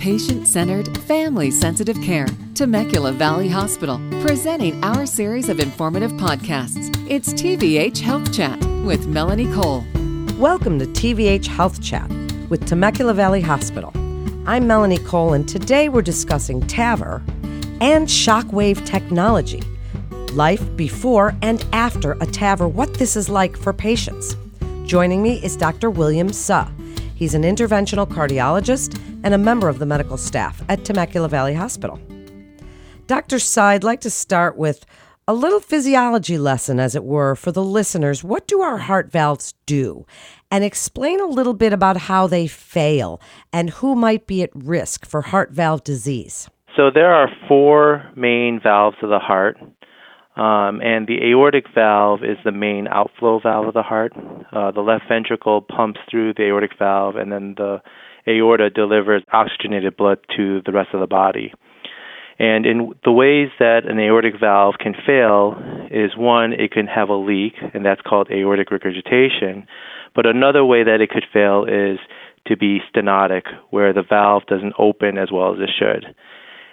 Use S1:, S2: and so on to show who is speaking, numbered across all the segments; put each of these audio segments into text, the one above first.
S1: patient centered, family sensitive care. Temecula Valley Hospital, presenting our series of informative podcasts. It's TVH Health Chat with Melanie Cole.
S2: Welcome to TVH Health Chat with Temecula Valley Hospital. I'm Melanie Cole, and today we're discussing TAVR and shockwave technology. Life before and after a TAVR, what this is like for patients. Joining me is Dr. William Suh. He's an interventional cardiologist and a member of the medical staff at Temecula Valley Hospital. Dr. Suh, I'd like to start with a little physiology lesson, as it were, for the listeners. What do our heart valves do? And explain a little bit about how they fail and who might be at risk for heart valve disease.
S3: So, there are four main valves of the heart um, and the aortic valve is the main outflow valve of the heart. Uh, the left ventricle pumps through the aortic valve, and then the aorta delivers oxygenated blood to the rest of the body. And in the ways that an aortic valve can fail is one, it can have a leak, and that's called aortic regurgitation. But another way that it could fail is to be stenotic, where the valve doesn't open as well as it should.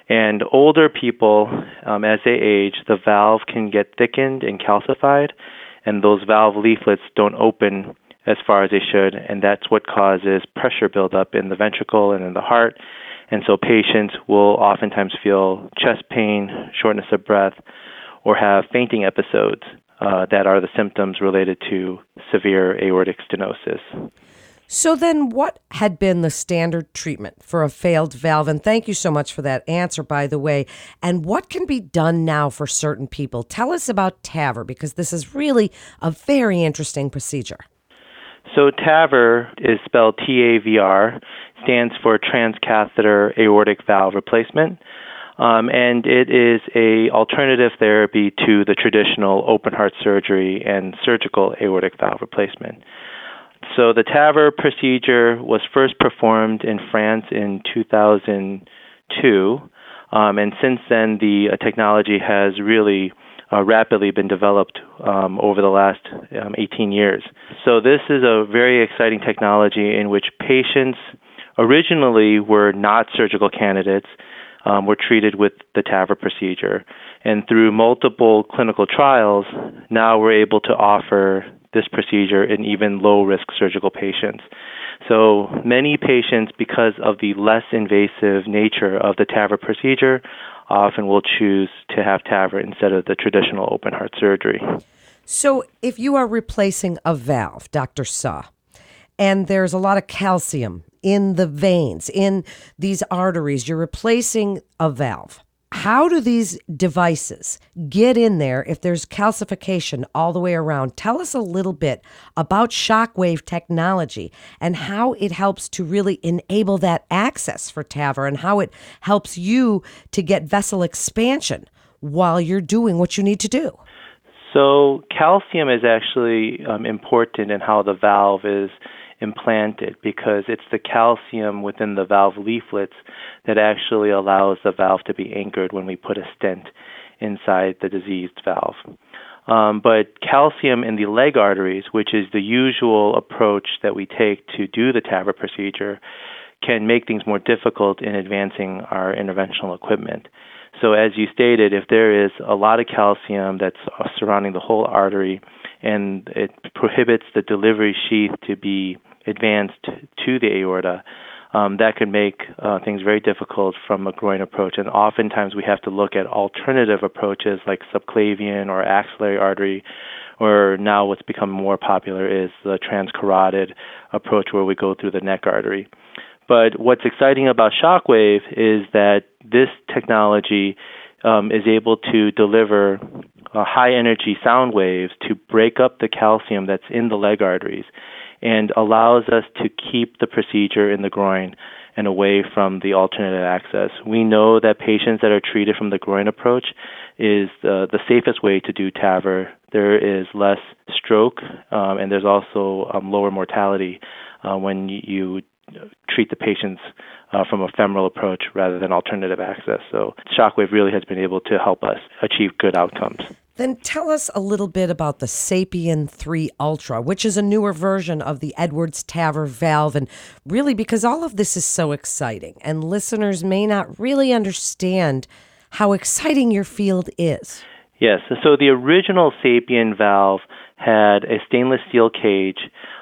S3: And older people, um, as they age, the valve can get thickened and calcified, and those valve leaflets don't open as far as they should, and that's what causes pressure buildup in the ventricle and in the heart. And so patients will oftentimes feel chest pain, shortness of breath, or have fainting episodes uh, that are the symptoms related to severe aortic stenosis.
S2: So, then what had been the standard treatment for a failed valve? And thank you so much for that answer, by the way. And what can be done now for certain people? Tell us about TAVR because this is really a very interesting procedure.
S3: So, TAVR is spelled T A V R, stands for transcatheter aortic valve replacement. Um, and it is a alternative therapy to the traditional open heart surgery and surgical aortic valve replacement. So the TAVR procedure was first performed in France in 2002, um, and since then the uh, technology has really uh, rapidly been developed um, over the last um, 18 years. So this is a very exciting technology in which patients originally were not surgical candidates. Um, were treated with the TAVR procedure. And through multiple clinical trials, now we're able to offer this procedure in even low risk surgical patients. So many patients, because of the less invasive nature of the TAVR procedure, often will choose to have TAVR instead of the traditional open heart surgery.
S2: So, if you are replacing a valve, Dr. Suh, and there's a lot of calcium in the veins, in these arteries, you're replacing a valve how do these devices get in there if there's calcification all the way around? Tell us a little bit about shockwave technology and how it helps to really enable that access for TAVR and how it helps you to get vessel expansion while you're doing what you need to do.
S3: So, calcium is actually um, important in how the valve is implanted because it's the calcium within the valve leaflets that actually allows the valve to be anchored when we put a stent inside the diseased valve. Um, but calcium in the leg arteries, which is the usual approach that we take to do the TAVR procedure, can make things more difficult in advancing our interventional equipment. So, as you stated, if there is a lot of calcium that's surrounding the whole artery and it prohibits the delivery sheath to be advanced to the aorta, um, that can make uh, things very difficult from a groin approach. And oftentimes we have to look at alternative approaches like subclavian or axillary artery, or now what's become more popular is the transcarotid approach where we go through the neck artery. But what's exciting about Shockwave is that this technology um, is able to deliver uh, high energy sound waves to break up the calcium that's in the leg arteries and allows us to keep the procedure in the groin and away from the alternative access. We know that patients that are treated from the groin approach is the, the safest way to do TAVR. There is less stroke um, and there's also um, lower mortality uh, when you treat the patients uh, from a femoral approach rather than alternative access. So Shockwave really has been able to help us achieve good outcomes.
S2: Then tell us a little bit about the Sapien 3 Ultra, which is a newer version of the Edwards TAVR valve. And really, because all of this is so exciting, and listeners may not really understand how exciting your field is.
S3: Yes. So the original Sapien valve had a stainless steel cage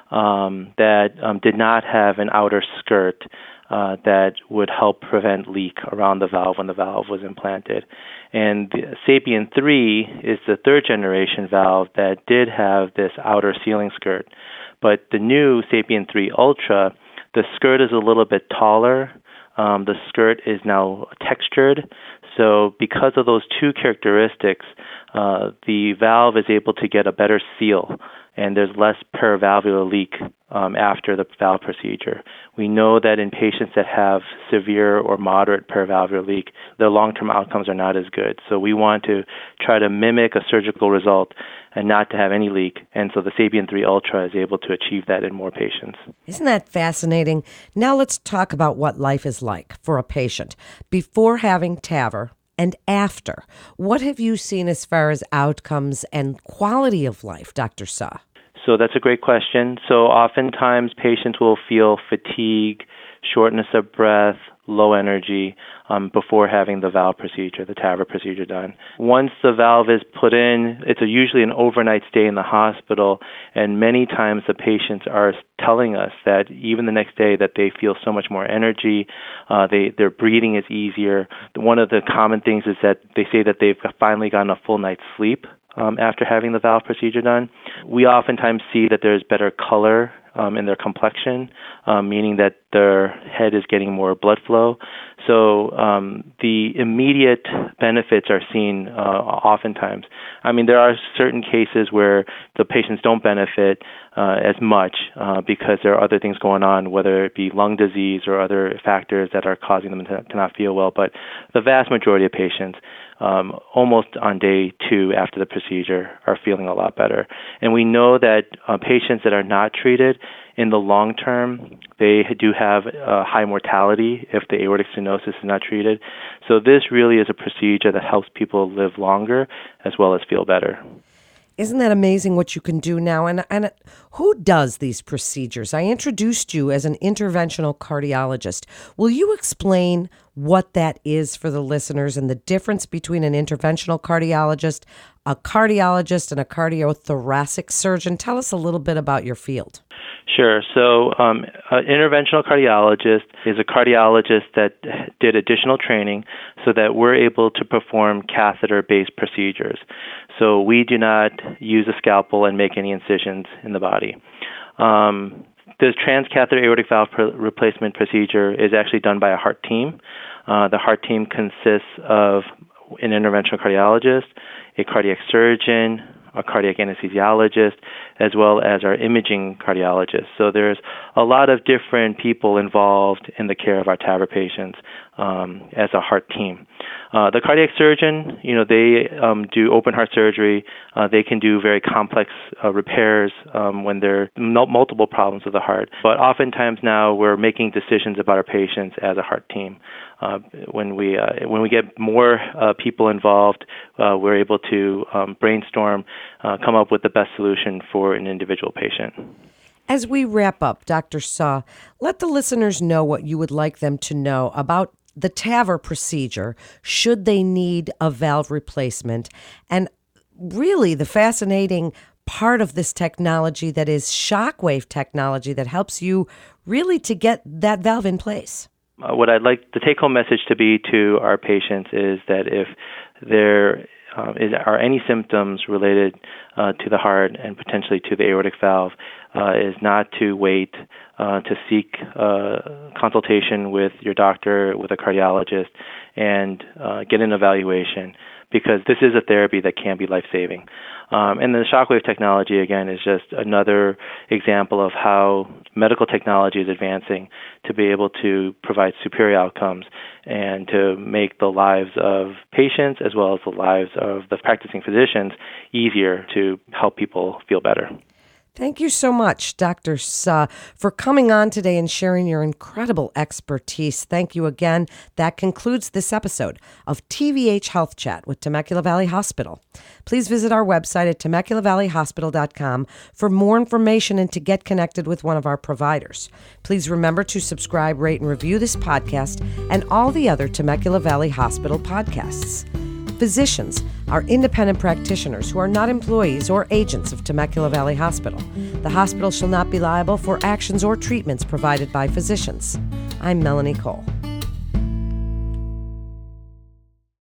S3: um, that um, did not have an outer skirt uh, that would help prevent leak around the valve when the valve was implanted. And the Sapien 3 is the third generation valve that did have this outer sealing skirt. But the new Sapien 3 Ultra, the skirt is a little bit taller. Um, the skirt is now textured. So, because of those two characteristics, uh, the valve is able to get a better seal and there's less paravalvular leak um, after the valve procedure. We know that in patients that have severe or moderate paravalvular leak, their long-term outcomes are not as good. So we want to try to mimic a surgical result and not to have any leak. And so the Sapien 3 Ultra is able to achieve that in more patients.
S2: Isn't that fascinating? Now let's talk about what life is like for a patient before having TAVR and after. What have you seen as far as outcomes and quality of life, Dr. Suh?
S3: So that's a great question. So oftentimes patients will feel fatigue, shortness of breath, low energy um, before having the valve procedure, the TAVR procedure done. Once the valve is put in, it's usually an overnight stay in the hospital, and many times the patients are telling us that even the next day that they feel so much more energy, uh, they their breathing is easier. One of the common things is that they say that they've finally gotten a full night's sleep um, after having the valve procedure done. We oftentimes see that there's better color um, in their complexion, um, meaning that their head is getting more blood flow. So um, the immediate benefits are seen uh, oftentimes. I mean, there are certain cases where the patients don't benefit uh, as much uh, because there are other things going on, whether it be lung disease or other factors that are causing them to, to not feel well. But the vast majority of patients, um, almost on day two after the procedure, are feeling a lot better. And we know that uh, patients that are not treated, in the long term, they do have a high mortality if the aortic stenosis is not treated. So this really is a procedure that helps people live longer as well as feel better.
S2: Isn't that amazing what you can do now? And and who does these procedures? I introduced you as an interventional cardiologist. Will you explain what that is for the listeners and the difference between an interventional cardiologist, a cardiologist, and a cardiothoracic surgeon? Tell us a little bit about your field.
S3: Sure. So, um, an interventional cardiologist is a cardiologist that did additional training so that we're able to perform catheter based procedures. So, we do not use a scalpel and make any incisions in the body. Um, the transcatheter aortic valve replacement procedure is actually done by a heart team. Uh, the heart team consists of an interventional cardiologist, a cardiac surgeon, a cardiac anesthesiologist, as well as our imaging cardiologist. So there's a lot of different people involved in the care of our TAVR patients um, as a heart team. Uh, the cardiac surgeon, you know, they um, do open heart surgery. Uh, they can do very complex uh, repairs um, when there are multiple problems with the heart. But oftentimes now we're making decisions about our patients as a heart team. Uh, when we uh, when we get more uh, people involved, we're able to um, brainstorm, come up with the best solution for an individual patient.
S2: As we wrap up, Dr. Suh, let the listeners know what you would like them to know about the TAVR procedure should they need a valve replacement. And really, the fascinating part of this technology that is shockwave technology that helps you really to get that valve in place.
S3: Uh, what I'd like the take home message to be to our patients is that if there uh, is, are any symptoms related uh, to the heart and potentially to the aortic valve, uh, is not to wait uh, to seek uh, consultation with your doctor, with a cardiologist, and uh, get an evaluation because this is a therapy that can be life saving. Um, and the shockwave technology, again, is just another example of how medical technology is advancing to be able to provide superior outcomes and to make the lives of patients as well as the lives of the practicing physicians easier to help people feel better.
S2: Thank you so much, Dr. Suh, for coming on today and sharing your incredible expertise. Thank you again. That concludes this episode of TVH Health Chat with Temecula Valley Hospital. Please visit our website at temeculaValleyHospital.com for more information and to get connected with one of our providers. Please remember to subscribe, rate, and review this podcast and all the other Temecula Valley Hospital podcasts. Physicians are independent practitioners who are not employees or agents of Temecula Valley Hospital. The hospital shall not be liable for actions or treatments provided by physicians. I'm Melanie Cole.